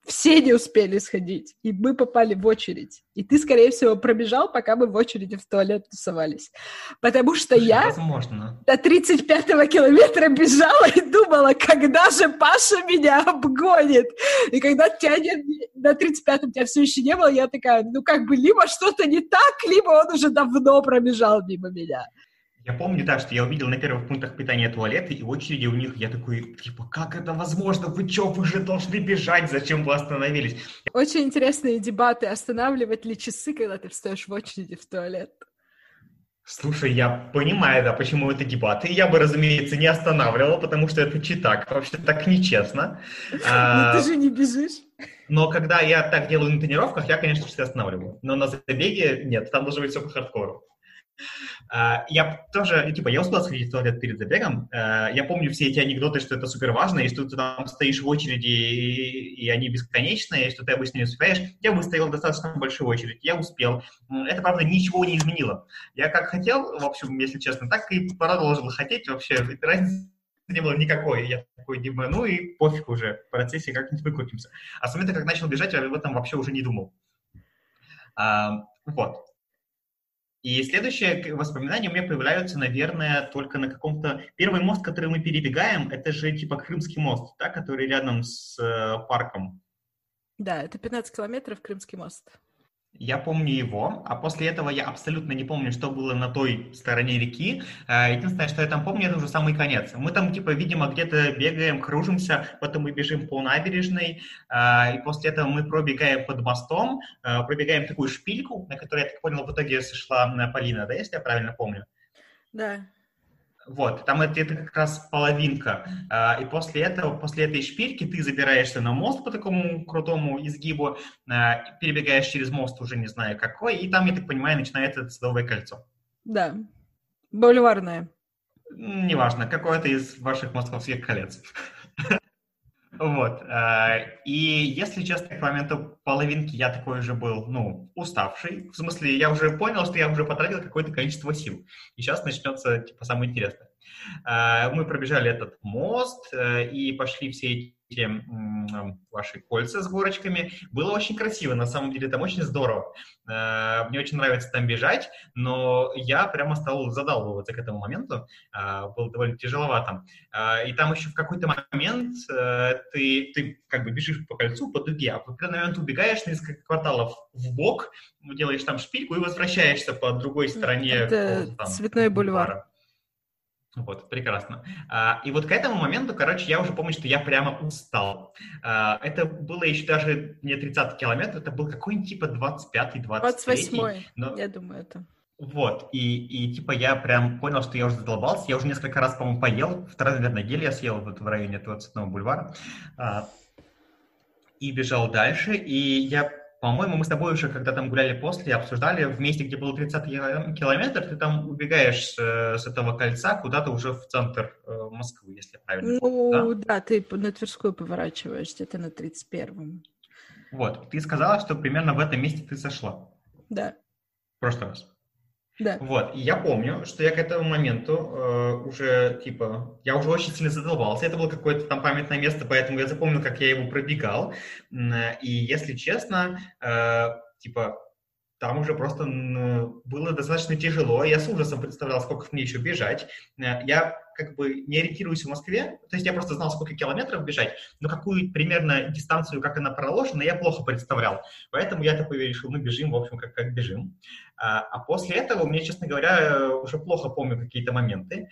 все не успели сходить, и мы попали в очередь. И ты, скорее всего, пробежал, пока мы в очереди в туалет тусовались. Потому что Слушай, я возможно. до 35-го километра бежала и думала, когда же Паша меня обгонит. И когда тебя нет, на 35-м тебя все еще не было, я такая, ну как бы либо что-то не так, либо он уже давно пробежал мимо меня. Я помню, да, что я увидел на первых пунктах питания туалеты и очереди у них. Я такой, типа, как это возможно? Вы что, вы же должны бежать, зачем вы остановились? Очень интересные дебаты, останавливать ли часы, когда ты встаешь в очереди в туалет. Слушай, я понимаю, да, почему это дебаты. Я бы, разумеется, не останавливал, потому что это читак. Вообще так нечестно. [LAUGHS] Но а, ты же не бежишь. Но когда я так делаю на тренировках, я, конечно, все останавливаю. Но на забеге нет, там должно быть все по хардкору. А, я тоже, типа, я успел сходить в туалет перед забегом. А, я помню все эти анекдоты, что это супер важно, и что ты там стоишь в очереди, и, они бесконечные, и что ты обычно не успеешь. Я выстоял достаточно большую очередь, я успел. Это, правда, ничего не изменило. Я как хотел, в общем, если честно, так и продолжил хотеть вообще. [LAUGHS] Разницы не было никакой. Я такой, типа, ну и пофиг уже, в процессе как-нибудь выкрутимся. А с момента, как начал бежать, я об этом вообще уже не думал. Вот. И следующие воспоминания у меня появляются, наверное, только на каком-то... Первый мост, который мы перебегаем, это же типа Крымский мост, да, который рядом с э, парком. Да, это 15 километров Крымский мост. Я помню его, а после этого я абсолютно не помню, что было на той стороне реки. А, единственное, что я там помню, это уже самый конец. Мы там, типа, видимо, где-то бегаем, кружимся, потом мы бежим по набережной, а, и после этого мы пробегаем под мостом, а, пробегаем такую шпильку, на которой, я так понял, в итоге сошла Полина, да, если я правильно помню? Да. Вот, там это, это как раз половинка. А, и после этого, после этой шпильки ты забираешься на мост по такому крутому изгибу, а, перебегаешь через мост уже не знаю какой, и там, я так понимаю, начинается это садовое кольцо. Да. Бульварная. Неважно, какое-то из ваших московских колец. Вот. Э, и, если честно, к моменту половинки я такой уже был, ну, уставший. В смысле, я уже понял, что я уже потратил какое-то количество сил. И сейчас начнется, типа, самое интересное. Э, мы пробежали этот мост э, и пошли все эти эти ваши кольца с горочками. Было очень красиво, на самом деле, там очень здорово. Э, мне очень нравится там бежать, но я прямо стал задалбываться к этому моменту. Было довольно тяжеловато. И там еще в какой-то момент ты, ты как бы бежишь по кольцу, по дуге, а в определенный момент убегаешь на несколько кварталов в бок, делаешь там шпильку и возвращаешься по другой стороне. Это там, цветной бульвар. бульвара. Вот, прекрасно. А, и вот к этому моменту, короче, я уже помню, что я прямо устал. А, это было еще даже не 30 километров, это был какой-нибудь типа 25-й, 23-й. 28-й, но... я думаю, это. Вот, и, и типа я прям понял, что я уже задолбался. Я уже несколько раз, по-моему, поел. Второй, наверное, гель я съел вот в районе этого цветного бульвара. А, и бежал дальше. И я по-моему, мы с тобой уже, когда там гуляли после, обсуждали, в месте, где был 30 километр, ты там убегаешь с, этого кольца куда-то уже в центр э, Москвы, если правильно Ну, помню, да? да, ты на Тверскую поворачиваешь, где-то на 31-м. Вот, ты сказала, что примерно в этом месте ты сошла. Да. В прошлый раз. Да. Вот, и я помню, что я к этому моменту э, уже, типа, я уже очень сильно задолбался. Это было какое-то там памятное место, поэтому я запомнил, как я его пробегал. И, если честно, э, типа, там уже просто было достаточно тяжело. Я с ужасом представлял, сколько мне еще бежать. Э, я как бы не ориентируюсь в Москве, то есть я просто знал, сколько километров бежать, но какую примерно дистанцию, как она проложена, я плохо представлял. Поэтому я такой решил, ну, бежим, в общем, как, как бежим. А, а после этого мне, честно говоря, уже плохо помню какие-то моменты,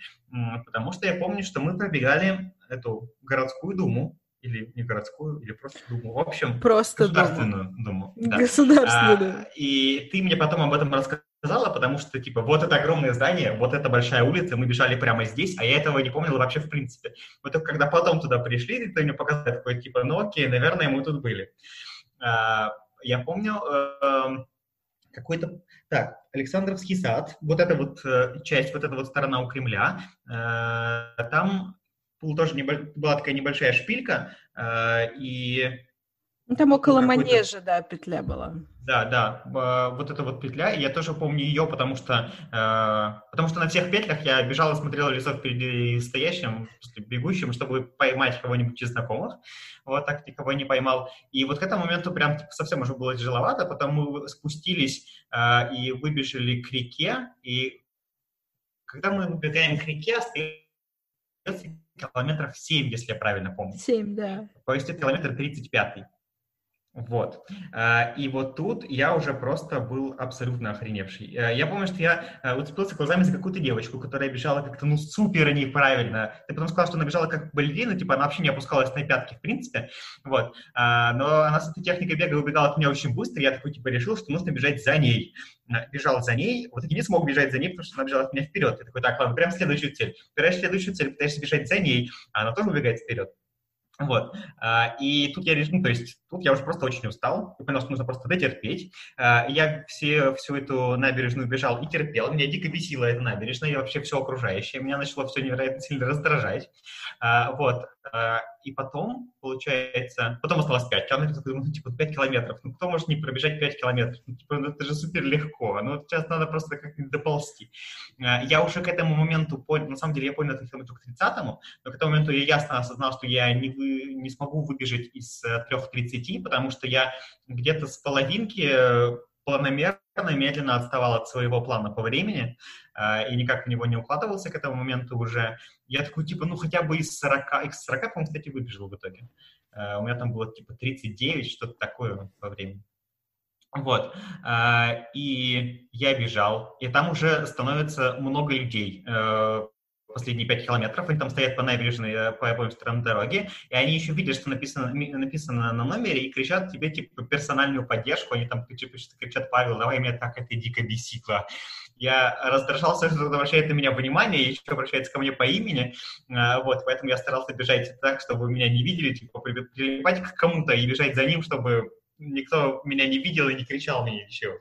потому что я помню, что мы пробегали эту городскую думу, или не городскую, или просто думу. В общем, просто государственную думу. думу да. Государственную. А, и ты мне потом об этом рассказала, потому что, типа, вот это огромное здание, вот это большая улица, мы бежали прямо здесь, а я этого не помнил вообще в принципе. Вот только когда потом туда пришли, ты мне показал такой, типа, ну окей, наверное, мы тут были. А, я помню э, какой-то... Так, Александровский сад, вот эта вот э, часть, вот эта вот сторона у Кремля, э, там был тоже небольш... была такая небольшая шпилька, э, и... Ну, там около манежа, да, петля была. Да, да, вот эта вот петля, я тоже помню ее, потому что, э, потому что на всех петлях я бежал и смотрел лицо впереди стоящим, бегущим, чтобы поймать кого-нибудь из знакомых, вот так никого не поймал. И вот к этому моменту прям типа, совсем уже было тяжеловато, потом мы спустились э, и выбежали к реке, и когда мы выбегаем к реке, остается километров 7, если я правильно помню. 7, да. То есть это километр 35. Вот. А, и вот тут я уже просто был абсолютно охреневший. А, я помню, что я а, уцепился глазами за какую-то девочку, которая бежала как-то, ну, супер неправильно. Ты потом сказал, что она бежала как балерина, типа она вообще не опускалась на пятки, в принципе. Вот. Но она с этой техникой бега убегала от меня очень быстро. Я такой, типа, решил, что нужно бежать за ней. Бежал за ней, вот и не смог бежать за ней, потому что она бежала от меня вперед. Я такой, так, ладно, прям следующую цель. Выбираешь следующую цель, пытаешься бежать за ней, а она тоже убегает вперед. Вот. И тут я решил, ну, то есть Тут я уже просто очень устал, и понял, что нужно просто дотерпеть. А, я все, всю эту набережную бежал и терпел. Меня дико бесила эта набережная и вообще все окружающее. Меня начало все невероятно сильно раздражать. А, вот. А, и потом, получается, потом осталось 5 километров. Я ну, типа, 5 километров. Ну, кто может не пробежать 5 километров? Ну, типа, ну, это же супер легко. Ну, сейчас надо просто как-нибудь доползти. Я уже к этому моменту понял, на самом деле, я понял это километру к 30-му, но к этому моменту я ясно осознал, что я не, вы, не смогу выбежать из 3.30 30, потому что я где-то с половинки э, планомерно медленно отставал от своего плана по времени э, и никак в него не укладывался к этому моменту уже. Я такой, типа, ну хотя бы из 40, из 40, по-моему, кстати, выбежал в итоге. Э, у меня там было, типа, 39, что-то такое по времени. Вот. И я бежал, и там уже становится много людей последние 5 километров, они там стоят по набережной, э, по обоим сторонам дороги, и они еще видят, что написано, написано на номере, и кричат тебе, типа, персональную поддержку, они там типа, кричат, Павел, давай меня так, это дико бесито. Я раздражался, что обращает на меня внимание, и еще обращается ко мне по имени, э, вот, поэтому я старался бежать так, чтобы меня не видели, типа, прилипать к кому-то и бежать за ним, чтобы никто меня не видел и не кричал мне ничего.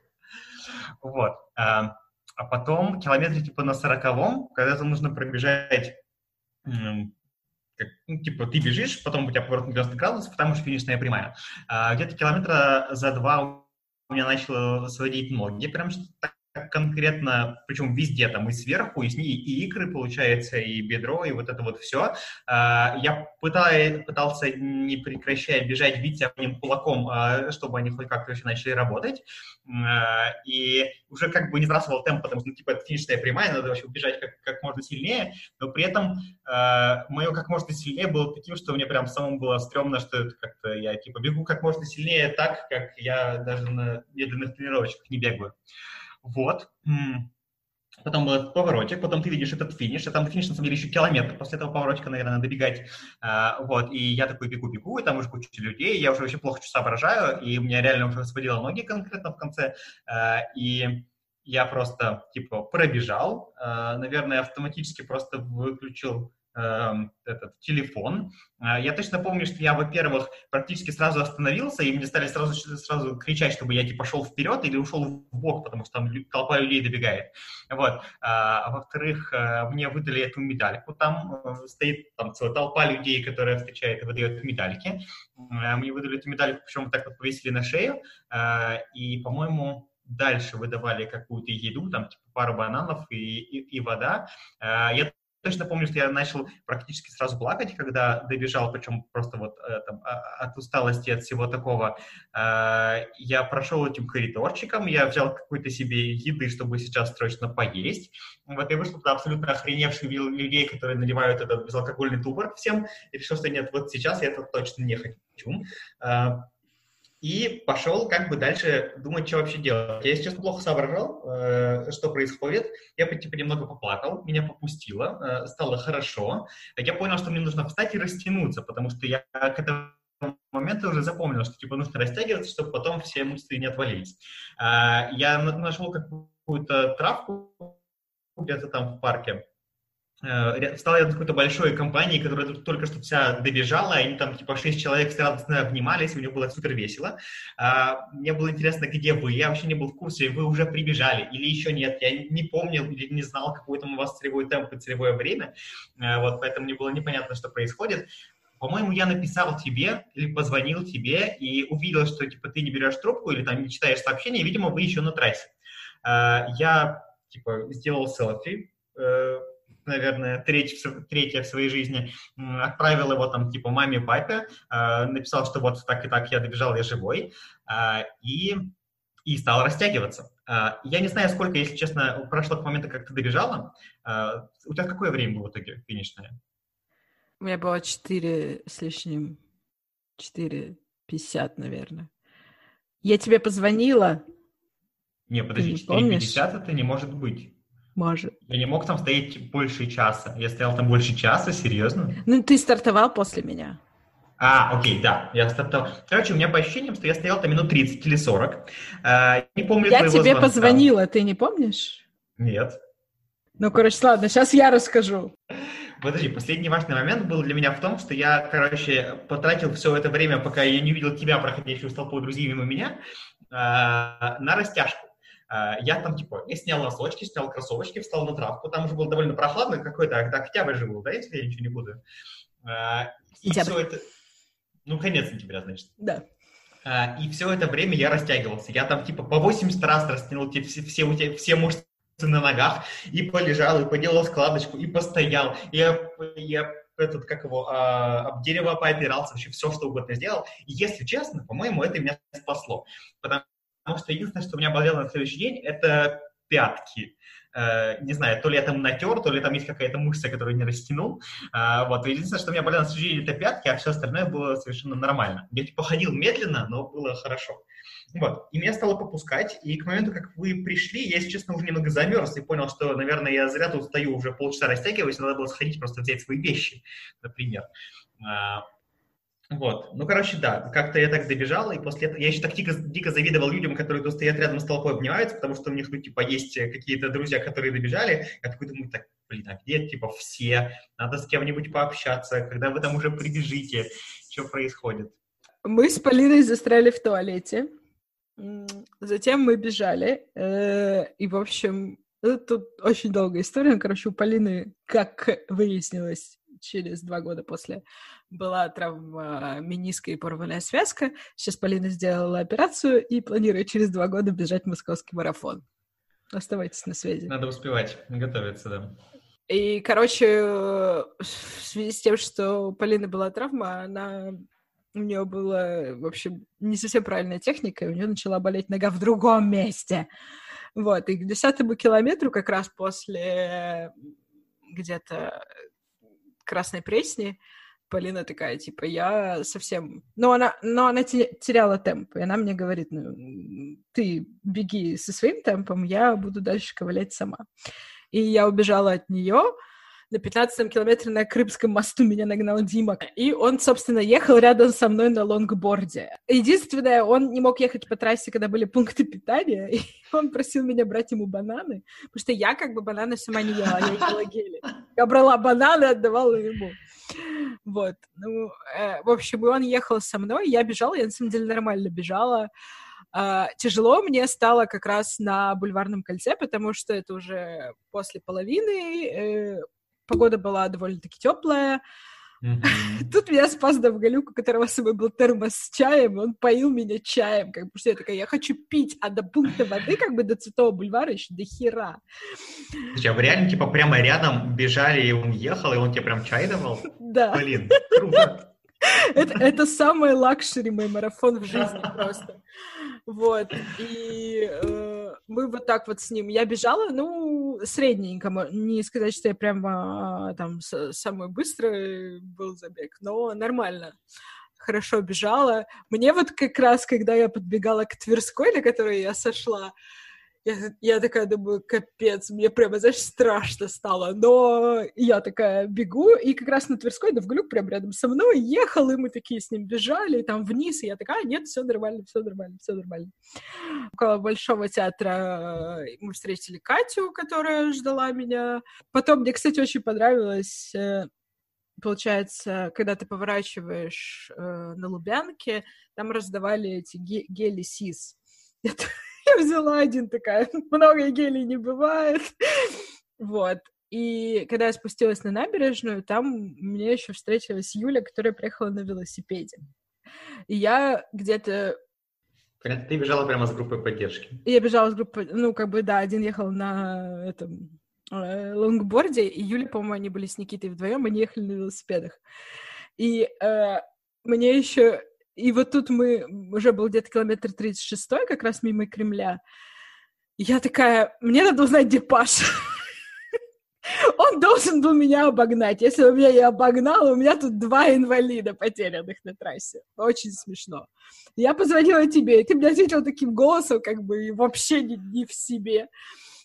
Вот. А потом километре типа на сороковом, когда там нужно пробежать как, ну, типа, ты бежишь, потом у тебя поворот на 90 градусов, там уже финишная прямая. А, где-то километра за два у меня начало сводить ноги, прям так конкретно, причем везде, там и сверху, и, и икры, получается, и бедро, и вот это вот все. А, я пытался, не прекращая бежать, бить по ним кулаком, а, чтобы они хоть как-то вообще начали работать. А, и уже как бы не сбрасывал темп, потому что, ну, типа, это финишная прямая, надо вообще убежать как, как можно сильнее, но при этом мое как можно сильнее было таким, что мне прям самому было стрёмно, что как-то я, типа, бегу как можно сильнее так, как я даже на медленных тренировочках не бегаю. Вот. Потом был этот поворотик, потом ты видишь этот финиш, а там финиш, на самом деле, еще километр. После этого поворотика, наверное, надо бегать. А, вот, и я такой бегу-бегу, и там уже куча людей, я уже вообще плохо соображаю, и у меня реально уже сводило ноги конкретно в конце. А, и я просто, типа, пробежал, а, наверное, автоматически просто выключил этот телефон. Э, я точно помню, что я, во-первых, практически сразу остановился, и мне стали сразу, сразу кричать, чтобы я типа шел вперед или ушел в бок, потому что там толпа людей добегает. Вот. А, во-вторых, э, мне выдали эту медальку. Там э, стоит там целая толпа людей, которая встречает и выдает медальки. Мне выдали эту медальку, причем так вот повесили на шею. И, по-моему, дальше выдавали какую-то еду, там типа пару бананов и, и, и вода. Я точно помню, что я начал практически сразу плакать, когда добежал, причем просто вот э, там, а, от усталости, от всего такого. Э, я прошел этим коридорчиком, я взял какой-то себе еды, чтобы сейчас срочно поесть. Вот я вышел туда абсолютно охреневший людей, которые наливают этот безалкогольный туборг всем, и решил, что нет, вот сейчас я этого точно не хочу. Э, и пошел как бы дальше думать, что вообще делать. Я, если честно, плохо соображал, э, что происходит. Я типа немного поплакал, меня попустило, э, стало хорошо. Я понял, что мне нужно встать и растянуться, потому что я к этому моменту уже запомнил, что типа нужно растягиваться, чтобы потом все мышцы не отвалились. Э, я нашел какую-то травку где-то там в парке, стал рядом с какой-то большой компанией, которая только что вся добежала, и они там типа шесть человек радостно обнимались, у них было супер весело. А, мне было интересно, где вы, я вообще не был в курсе, вы уже прибежали или еще нет, я не помнил или не знал, какой там у вас целевой темп и целевое время, э, вот, поэтому мне было непонятно, что происходит. По-моему, я написал тебе или позвонил тебе и увидел, что типа ты не берешь трубку или там не читаешь сообщения, видимо, вы еще на трассе. Э, я типа сделал селфи, наверное, треть, третья в своей жизни, отправил его там типа маме, папе, а, написал, что вот так и так я добежал, я живой, а, и, и стал растягиваться. А, я не знаю, сколько, если честно, прошло к моменту, как ты добежала. У тебя какое время было в итоге финишное? У меня было 4 с лишним, 4,50, наверное. Я тебе позвонила. Не, подожди, 4,50 это не может быть. Может. Я не мог там стоять больше часа. Я стоял там больше часа, серьезно? Ну, ты стартовал после меня. А, окей, да, я стартовал. Короче, у меня по ощущениям, что я стоял там минут 30 или 40. А, не помню Я тебе звонка. позвонила, ты не помнишь? Нет. Ну, короче, ладно, сейчас я расскажу. Подожди, последний важный момент был для меня в том, что я, короче, потратил все это время, пока я не увидел тебя, проходящего с толпой друзей мимо меня, а, на растяжку. А, я там, типа, я снял носочки, снял кроссовочки, встал на травку. Там уже было довольно прохладно, какой-то октябрь же был, да, если я ничего не буду. А, и все это... Ну, конец сентября, значит. Да. А, и все это время я растягивался. Я там, типа, по 80 раз растянул типа, все, все, все мышцы на ногах, и полежал, и поделал складочку, и постоял. И я, я этот, как его, а, об дерево поопирался, вообще все, что угодно сделал. И если честно, по-моему, это меня спасло. Потому потому что единственное, что у меня болело на следующий день, это пятки. Uh, не знаю, то ли я там натер, то ли там есть какая-то мышца, которую не растянул. Uh, вот, единственное, что у меня болело на следующий день, это пятки, а все остальное было совершенно нормально. Я типа ходил медленно, но было хорошо. Вот, и меня стало попускать, и к моменту, как вы пришли, я, если честно, уже немного замерз и понял, что, наверное, я зря тут стою, уже полчаса растягиваюсь, надо было сходить просто взять свои вещи, например. Вот. Ну, короче, да, как-то я так добежал, и после этого я еще так дико, дико завидовал людям, которые тут стоят рядом с толпой, обнимаются, потому что у них, ну, типа, есть какие-то друзья, которые добежали. Я такой думаю, так, блин, а где, типа, все? Надо с кем-нибудь пообщаться, когда вы там уже прибежите, что происходит? Мы с Полиной застряли в туалете, затем мы бежали, э, и, в общем, Тут очень долгая история. Короче, у Полины, как выяснилось, через два года после была травма мениска и порванная связка. Сейчас Полина сделала операцию и планирует через два года бежать московский марафон. Оставайтесь на связи. Надо успевать, готовиться, да. И, короче, в связи с тем, что у Полины была травма, она у нее была, в общем, не совсем правильная техника, и у нее начала болеть нога в другом месте. Вот, и к десятому километру как раз после где-то Красной Пресни Полина такая, типа, я совсем... Но она, но она теряла темп, и она мне говорит, ну, ты беги со своим темпом, я буду дальше ковылять сама. И я убежала от нее, на 15 километре на Крымском мосту меня нагнал Дима. И он, собственно, ехал рядом со мной на лонгборде. Единственное, он не мог ехать по трассе, когда были пункты питания, [LAUGHS] и он просил меня брать ему бананы, потому что я как бы бананы сама не ела, я ела гели. Я брала бананы отдавала ему. Вот. Ну, э, в общем, и он ехал со мной, я бежала, я на самом деле нормально бежала. Uh, тяжело мне стало как раз на Бульварном кольце, потому что это уже после половины, э, погода была довольно-таки теплая. Mm-hmm. [LAUGHS] Тут меня спас Довголюк, у которого с собой был термос с чаем, и он поил меня чаем, как бы, что я такая, я хочу пить, а до пункта воды, как бы, до Цветового бульвара еще до хера. Слушай, а вы реально, типа, прямо рядом бежали, и он ехал, и он тебе прям чай давал? Да. Блин, круто. [LAUGHS] Это, это самый luxury мой марафон в жизни просто. Вот. И э, мы вот так вот с ним. Я бежала, ну, средненько. Не сказать, что я прямо там самый быстрый был забег, но нормально хорошо бежала. Мне вот как раз, когда я подбегала к Тверской, на которой я сошла, я, я такая думаю, капец, мне прямо, знаешь, страшно стало. Но я такая бегу, и как раз на Тверской Довглюк прям рядом со мной ехал, и мы такие с ним бежали, и там вниз, и я такая, а, нет, все нормально, все нормально, все нормально. Около Большого театра э, мы встретили Катю, которая ждала меня. Потом мне, кстати, очень понравилось э, получается, когда ты поворачиваешь э, на Лубянке, там раздавали эти гели СИС. Я взяла один, такая, [LAUGHS] много гелей не бывает. Вот. И когда я спустилась на набережную, там мне еще встретилась Юля, которая приехала на велосипеде. И я где-то... Ты бежала прямо с группой поддержки? Я бежала с группой... Ну, как бы, да, один ехал на этом э, лонгборде, и Юля, по-моему, они были с Никитой вдвоем, они ехали на велосипедах. И э, мне еще и вот тут мы, уже был где-то километр 36 как раз мимо Кремля. я такая, мне надо узнать, где Паша. [LAUGHS] Он должен был меня обогнать. Если он меня не обогнал, у меня тут два инвалида потерянных на трассе. Очень смешно. Я позвонила тебе, и ты мне ответил таким голосом, как бы вообще не, не в себе.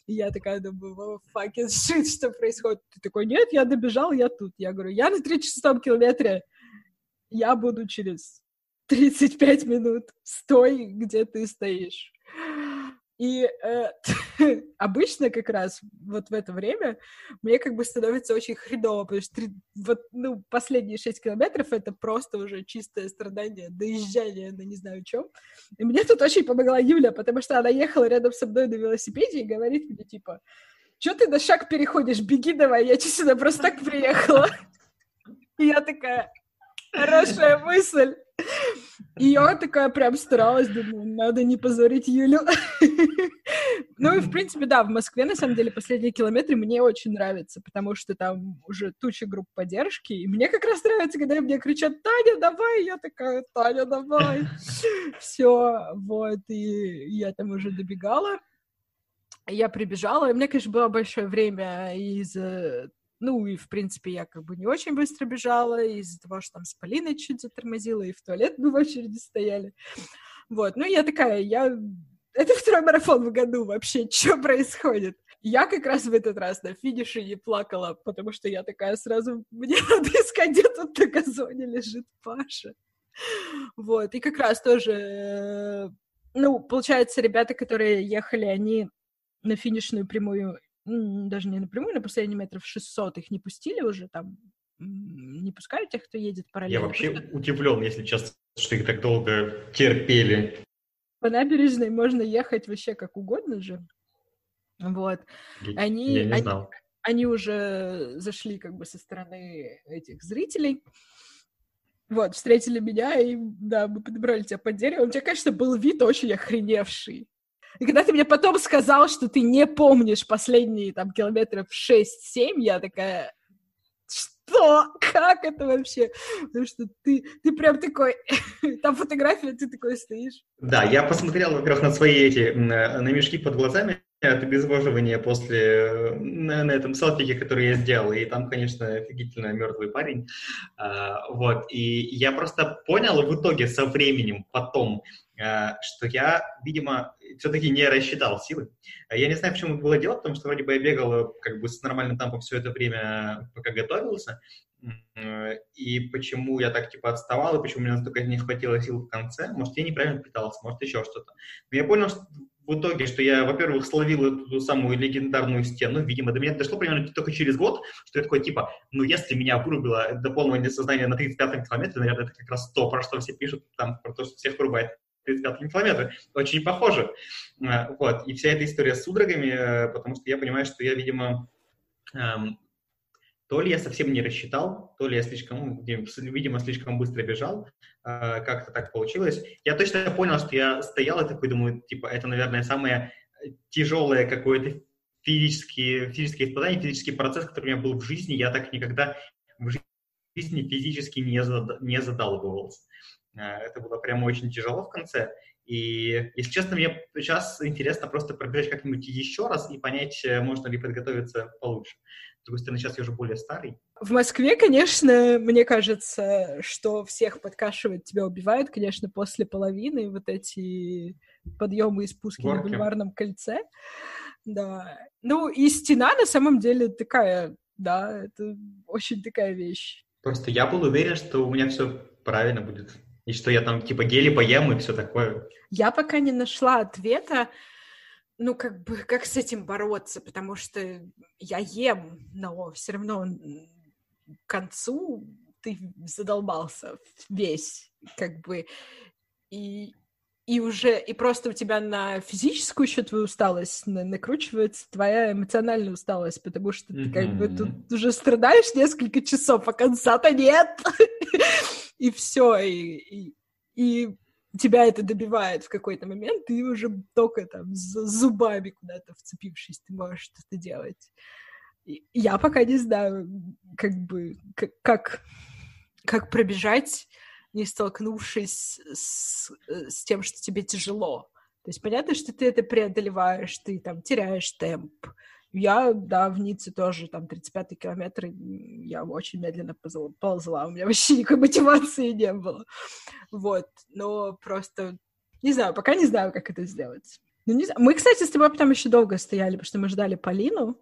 И я такая думаю, fucking shit, что происходит? Ты такой, нет, я добежал, я тут. Я говорю, я на 36 километре, я буду через 35 минут. Стой, где ты стоишь. И э, [LAUGHS] обычно как раз вот в это время мне как бы становится очень хреново, потому что вот, ну, последние 6 километров это просто уже чистое страдание, доезжание на не знаю чем. И мне тут очень помогла Юля, потому что она ехала рядом со мной на велосипеде и говорит мне, типа, что ты на шаг переходишь, беги давай, я сюда просто так приехала. И я такая, хорошая мысль. И я такая прям старалась, думаю, надо не позорить Юлю. [LAUGHS] Ну и, в принципе, да, в Москве, на самом деле, последние километры мне очень нравятся, потому что там уже туча групп поддержки, и мне как раз нравится, когда мне кричат «Таня, давай!» Я такая «Таня, давай!» [LAUGHS] Все, вот, и я там уже добегала. Я прибежала, и у меня, конечно, было большое время из ну, и, в принципе, я как бы не очень быстро бежала из-за того, что там с Полиной чуть затормозила, и в туалет мы в очереди стояли. Вот, ну, я такая, я... Это второй марафон в году вообще, [LAUGHS] что происходит? Я как раз в этот раз на финише не плакала, потому что я такая сразу, мне [LAUGHS] надо искать, где тут на газоне лежит Паша. Вот, и как раз тоже, э, ну, получается, ребята, которые ехали, они на финишную прямую даже не напрямую, на последние метров 600 их не пустили уже там, не пускают тех, кто едет параллельно. Я вообще просто... удивлен, если честно, что их так долго терпели. По набережной можно ехать вообще как угодно же. Вот. Они, Я не они, знал. они уже зашли как бы со стороны этих зрителей. Вот, встретили меня, и, да, мы подобрали тебя под дерево. У тебя, конечно, был вид очень охреневший. И когда ты мне потом сказал, что ты не помнишь последние, там, километров 6-7, я такая, что? Как это вообще? Потому что ты, ты прям такой... [LAUGHS] Там фотография, ты такой стоишь. Да, я посмотрел, во-первых, на свои эти, на, на мешки под глазами, это обезвоживание после, на, на этом селфике, который я сделал, и там, конечно, офигительно мертвый парень, а, вот, и я просто понял в итоге со временем, потом, а, что я, видимо, все-таки не рассчитал силы. Я не знаю, почему это было дело, потому что вроде бы я бегал как бы с нормальным темпом все это время, пока готовился, и почему я так типа отставал, и почему мне настолько не хватило сил в конце. Может, я неправильно питался, может, еще что-то. Но я понял, что в итоге, что я, во-первых, словил эту самую легендарную стену, видимо, до меня дошло примерно только через год, что я такой, типа, ну, если меня вырубило до полного несознания на 35-м километре, наверное, это как раз то, про что все пишут, там, про то, что всех вырубает 35-м километре. Очень похоже. Э, вот. И вся эта история с судорогами, э, потому что я понимаю, что я, видимо, эм, то ли я совсем не рассчитал, то ли я слишком, видимо, слишком быстро бежал, а, как-то так получилось. Я точно понял, что я стоял и такой думаю, типа, это, наверное, самое тяжелое какое-то физические, физические испытания, физический процесс, который у меня был в жизни. Я так никогда в жизни физически не, зад, не задалбывался. А, это было прямо очень тяжело в конце. И, если честно, мне сейчас интересно просто пробежать как-нибудь еще раз и понять, э, можно ли подготовиться получше. С другой стороны, сейчас я уже более старый. В Москве, конечно, мне кажется, что всех подкашивает, тебя убивают, конечно, после половины вот эти подъемы и спуски Горки. на бульварном кольце. Да. Ну, и стена на самом деле такая, да, это очень такая вещь. Просто я был уверен, что у меня все правильно будет. И что я там типа гели поем и все такое. Я пока не нашла ответа, ну, как бы, как с этим бороться, потому что я ем, но все равно к концу ты задолбался весь, как бы, и, и уже, и просто у тебя на физическую еще твою усталость на, накручивается твоя эмоциональная усталость, потому что ты как бы тут уже страдаешь несколько часов, а конца-то нет, [LAUGHS] и все, и, и, и тебя это добивает в какой-то момент, ты уже только там с зубами куда-то вцепившись, ты можешь что-то делать. И я пока не знаю, как бы, как, как, пробежать, не столкнувшись с, с тем, что тебе тяжело. То есть понятно, что ты это преодолеваешь, ты там теряешь темп, я, да, в Ницце тоже, там, 35-й километр, я очень медленно ползла, у меня [LAUGHS] вообще никакой мотивации не было. Вот, но просто, не знаю, пока не знаю, как это сделать. Ну, не знаю. Мы, кстати, с тобой потом еще долго стояли, потому что мы ждали Полину,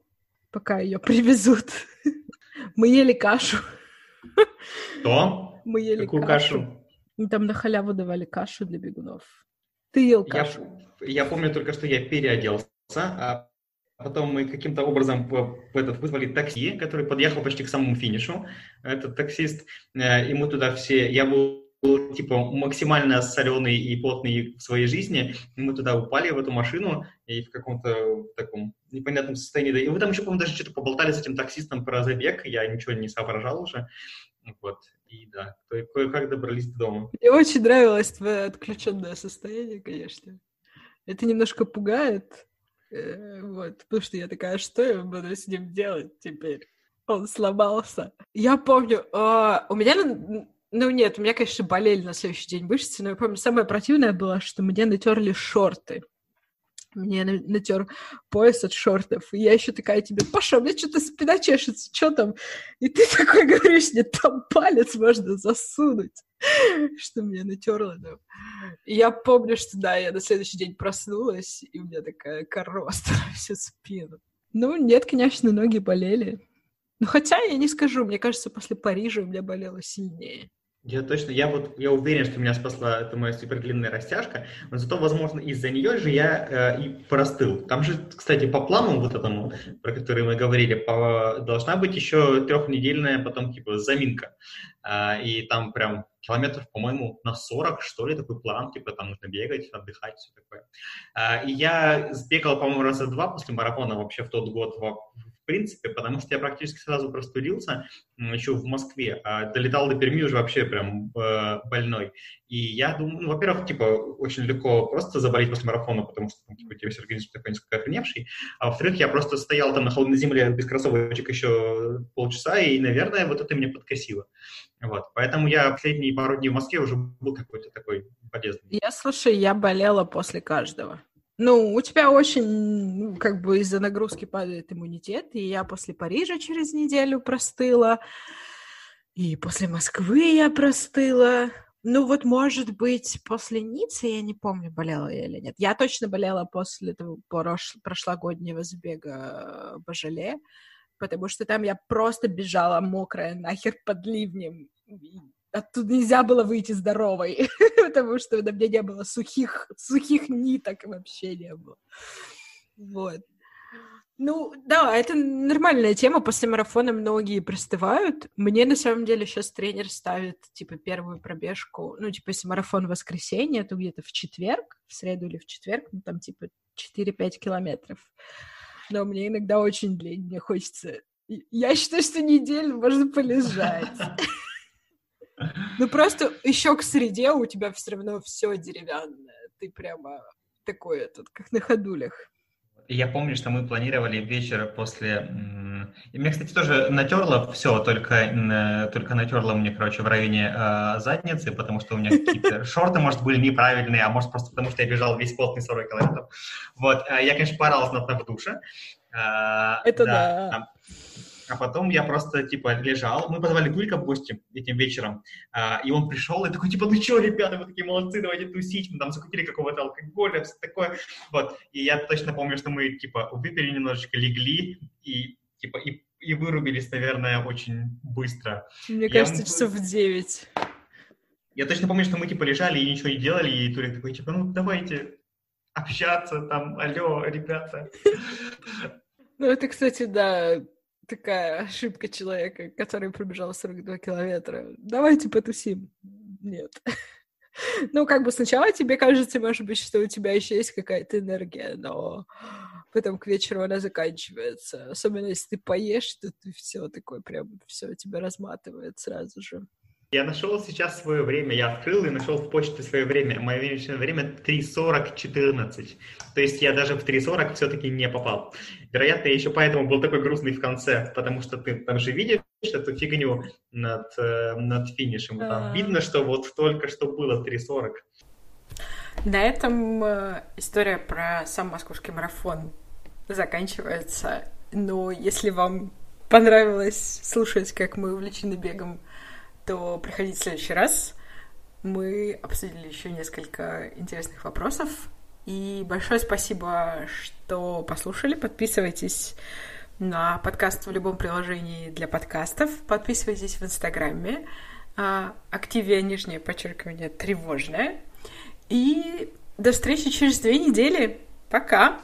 пока ее привезут. [LAUGHS] Мы ели кашу. Что? [LAUGHS] Мы ели Какую кашу? кашу? Там на халяву давали кашу для бегунов. Ты ел кашу? Я, я помню только, что я переоделся, а Потом мы каким-то образом в этот, вызвали такси, который подъехал почти к самому финишу, этот таксист, э, мы туда все, я был был типа максимально соленый и потный в своей жизни, и мы туда упали в эту машину и в каком-то таком непонятном состоянии. И вы там еще, по-моему, даже что-то поболтали с этим таксистом про забег, я ничего не соображал уже. Вот, и да, кое-как добрались до дома. Мне очень нравилось твое отключенное состояние, конечно. Это немножко пугает, вот, потому что я такая, что я буду с ним делать теперь? Он сломался. Я помню, э, у меня, ну нет, у меня, конечно, болели на следующий день мышцы, но я помню, самое противное было, что мне натерли шорты мне натер пояс от шортов. И я еще такая тебе, Паша, у меня что-то спина чешется, что там? И ты [LAUGHS] такой говоришь, мне там палец можно засунуть, [LAUGHS] что мне натерло. Да. И я помню, что да, я на следующий день проснулась, и у меня такая короста [LAUGHS] всю спину. Ну, нет, конечно, ноги болели. Ну, хотя я не скажу, мне кажется, после Парижа у меня болело сильнее. Я точно, я вот, я уверен, что меня спасла эта моя супердлинная растяжка, но зато, возможно, из-за нее же я э, и простыл. Там же, кстати, по плану вот этому, про который мы говорили, по, должна быть еще трехнедельная потом, типа, заминка. Э, и там прям километров, по-моему, на 40, что ли, такой план, типа, там нужно бегать, отдыхать, все такое. А, и я сбегал, по-моему, раза два после марафона вообще в тот год в принципе, потому что я практически сразу простудился еще в Москве, а долетал до Перми уже вообще прям э, больной. И я думаю, ну, во-первых, типа, очень легко просто заболеть после марафона, потому что, ну, типа, тебе весь организм такой несколько охреневший. А во-вторых, я просто стоял там на холодной земле без кроссовочек еще полчаса, и, наверное, вот это меня подкосило. Вот. Поэтому я последние пару дней в Москве уже был какой-то такой полезный. Я, слушай, я болела после каждого. Ну, у тебя очень, как бы из-за нагрузки падает иммунитет, и я после Парижа через неделю простыла, и после Москвы я простыла. Ну, вот, может быть, после Ниццы, я не помню, болела я или нет. Я точно болела после этого прошлогоднего забега Божале, потому что там я просто бежала мокрая нахер под ливнем оттуда нельзя было выйти здоровой, [LAUGHS] потому что на мне не было сухих, сухих ниток вообще не было. Вот. Ну, да, это нормальная тема. После марафона многие простывают. Мне, на самом деле, сейчас тренер ставит, типа, первую пробежку. Ну, типа, если марафон в воскресенье, то где-то в четверг, в среду или в четверг, ну, там, типа, 4-5 километров. Но мне иногда очень лень, мне хочется... Я считаю, что неделю можно полежать. [LAUGHS] Ну просто еще к среде у тебя все равно все деревянное. Ты прямо такой этот, как на ходулях. Я помню, что мы планировали вечер после... Мне, кстати, тоже натерло все, только, только натерло мне, короче, в районе э, задницы, потому что у меня какие-то [LAUGHS] шорты, может, были неправильные, а может, просто потому что я бежал весь потный 40 километров. Вот, а я, конечно, порал знатно в душе. А, Это да. А потом я просто, типа, лежал. Мы позвали Гулька в гости этим вечером. А, и он пришел и такой, типа, ну что, ребята, вы такие молодцы, давайте тусить. Мы там закупили какого-то алкоголя, все такое. Вот. И я точно помню, что мы, типа, выпили немножечко, легли и, типа, и, и вырубились, наверное, очень быстро. Мне я... кажется, часов в девять. Я точно помню, что мы, типа, лежали и ничего не делали, и Турик такой, типа, ну, давайте общаться, там, алло, ребята. Ну, это, кстати, да, такая ошибка человека, который пробежал 42 километра. Давайте потусим. Нет. [LAUGHS] Ну, как бы сначала тебе кажется, может быть, что у тебя еще есть какая-то энергия, но потом к вечеру она заканчивается. Особенно если ты поешь, то ты все такое прям, все тебя разматывает сразу же. Я нашел сейчас свое время, я открыл и нашел в почте свое время. Мое личное время 3.40.14. То есть я даже в 3.40 все-таки не попал. Вероятно, я еще поэтому был такой грустный в конце, потому что ты там же видишь эту фигню над, э, над финишем. Там а. видно, что вот только что было 3.40. На этом э, история про сам московский марафон заканчивается. Но если вам понравилось слушать, как мы увлечены бегом то приходите в следующий раз. Мы обсудили еще несколько интересных вопросов. И большое спасибо, что послушали. Подписывайтесь на подкаст в любом приложении для подкастов. Подписывайтесь в Инстаграме. А, активия нижнее подчеркивание тревожное. И до встречи через две недели. Пока!